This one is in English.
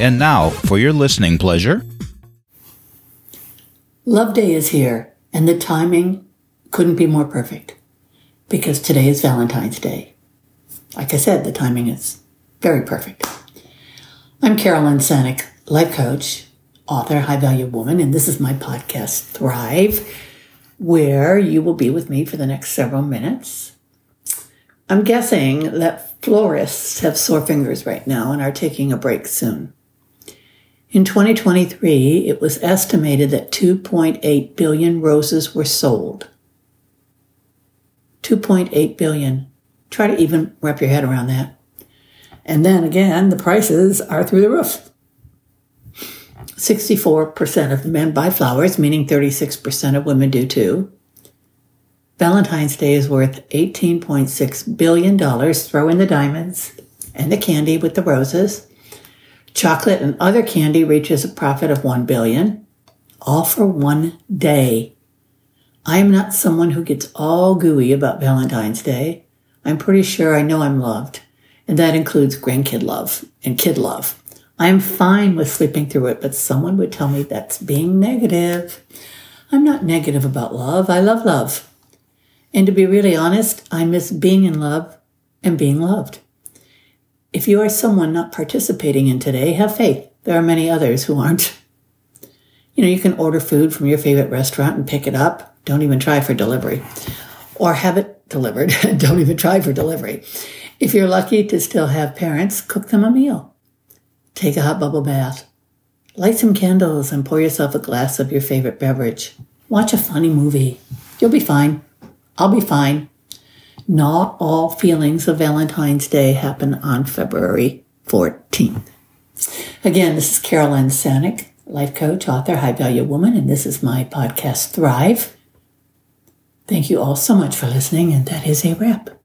And now, for your listening pleasure. Love Day is here, and the timing couldn't be more perfect because today is Valentine's Day. Like I said, the timing is very perfect. I'm Carolyn Sanic, life coach, author, high value woman, and this is my podcast, Thrive, where you will be with me for the next several minutes. I'm guessing that florists have sore fingers right now and are taking a break soon. In 2023, it was estimated that 2.8 billion roses were sold. 2.8 billion. Try to even wrap your head around that. And then again, the prices are through the roof. 64% of men buy flowers, meaning 36% of women do too. Valentine's Day is worth $18.6 billion. Throw in the diamonds and the candy with the roses. Chocolate and other candy reaches a profit of 1 billion, all for one day. I am not someone who gets all gooey about Valentine's Day. I'm pretty sure I know I'm loved, and that includes grandkid love and kid love. I am fine with sleeping through it, but someone would tell me that's being negative. I'm not negative about love. I love love. And to be really honest, I miss being in love and being loved. If you are someone not participating in today, have faith. There are many others who aren't. You know, you can order food from your favorite restaurant and pick it up. Don't even try for delivery. Or have it delivered. Don't even try for delivery. If you're lucky to still have parents, cook them a meal. Take a hot bubble bath. Light some candles and pour yourself a glass of your favorite beverage. Watch a funny movie. You'll be fine. I'll be fine. Not all feelings of Valentine's Day happen on February 14th. Again, this is Carolyn Sanic, life coach, author, high value woman, and this is my podcast, Thrive. Thank you all so much for listening, and that is a wrap.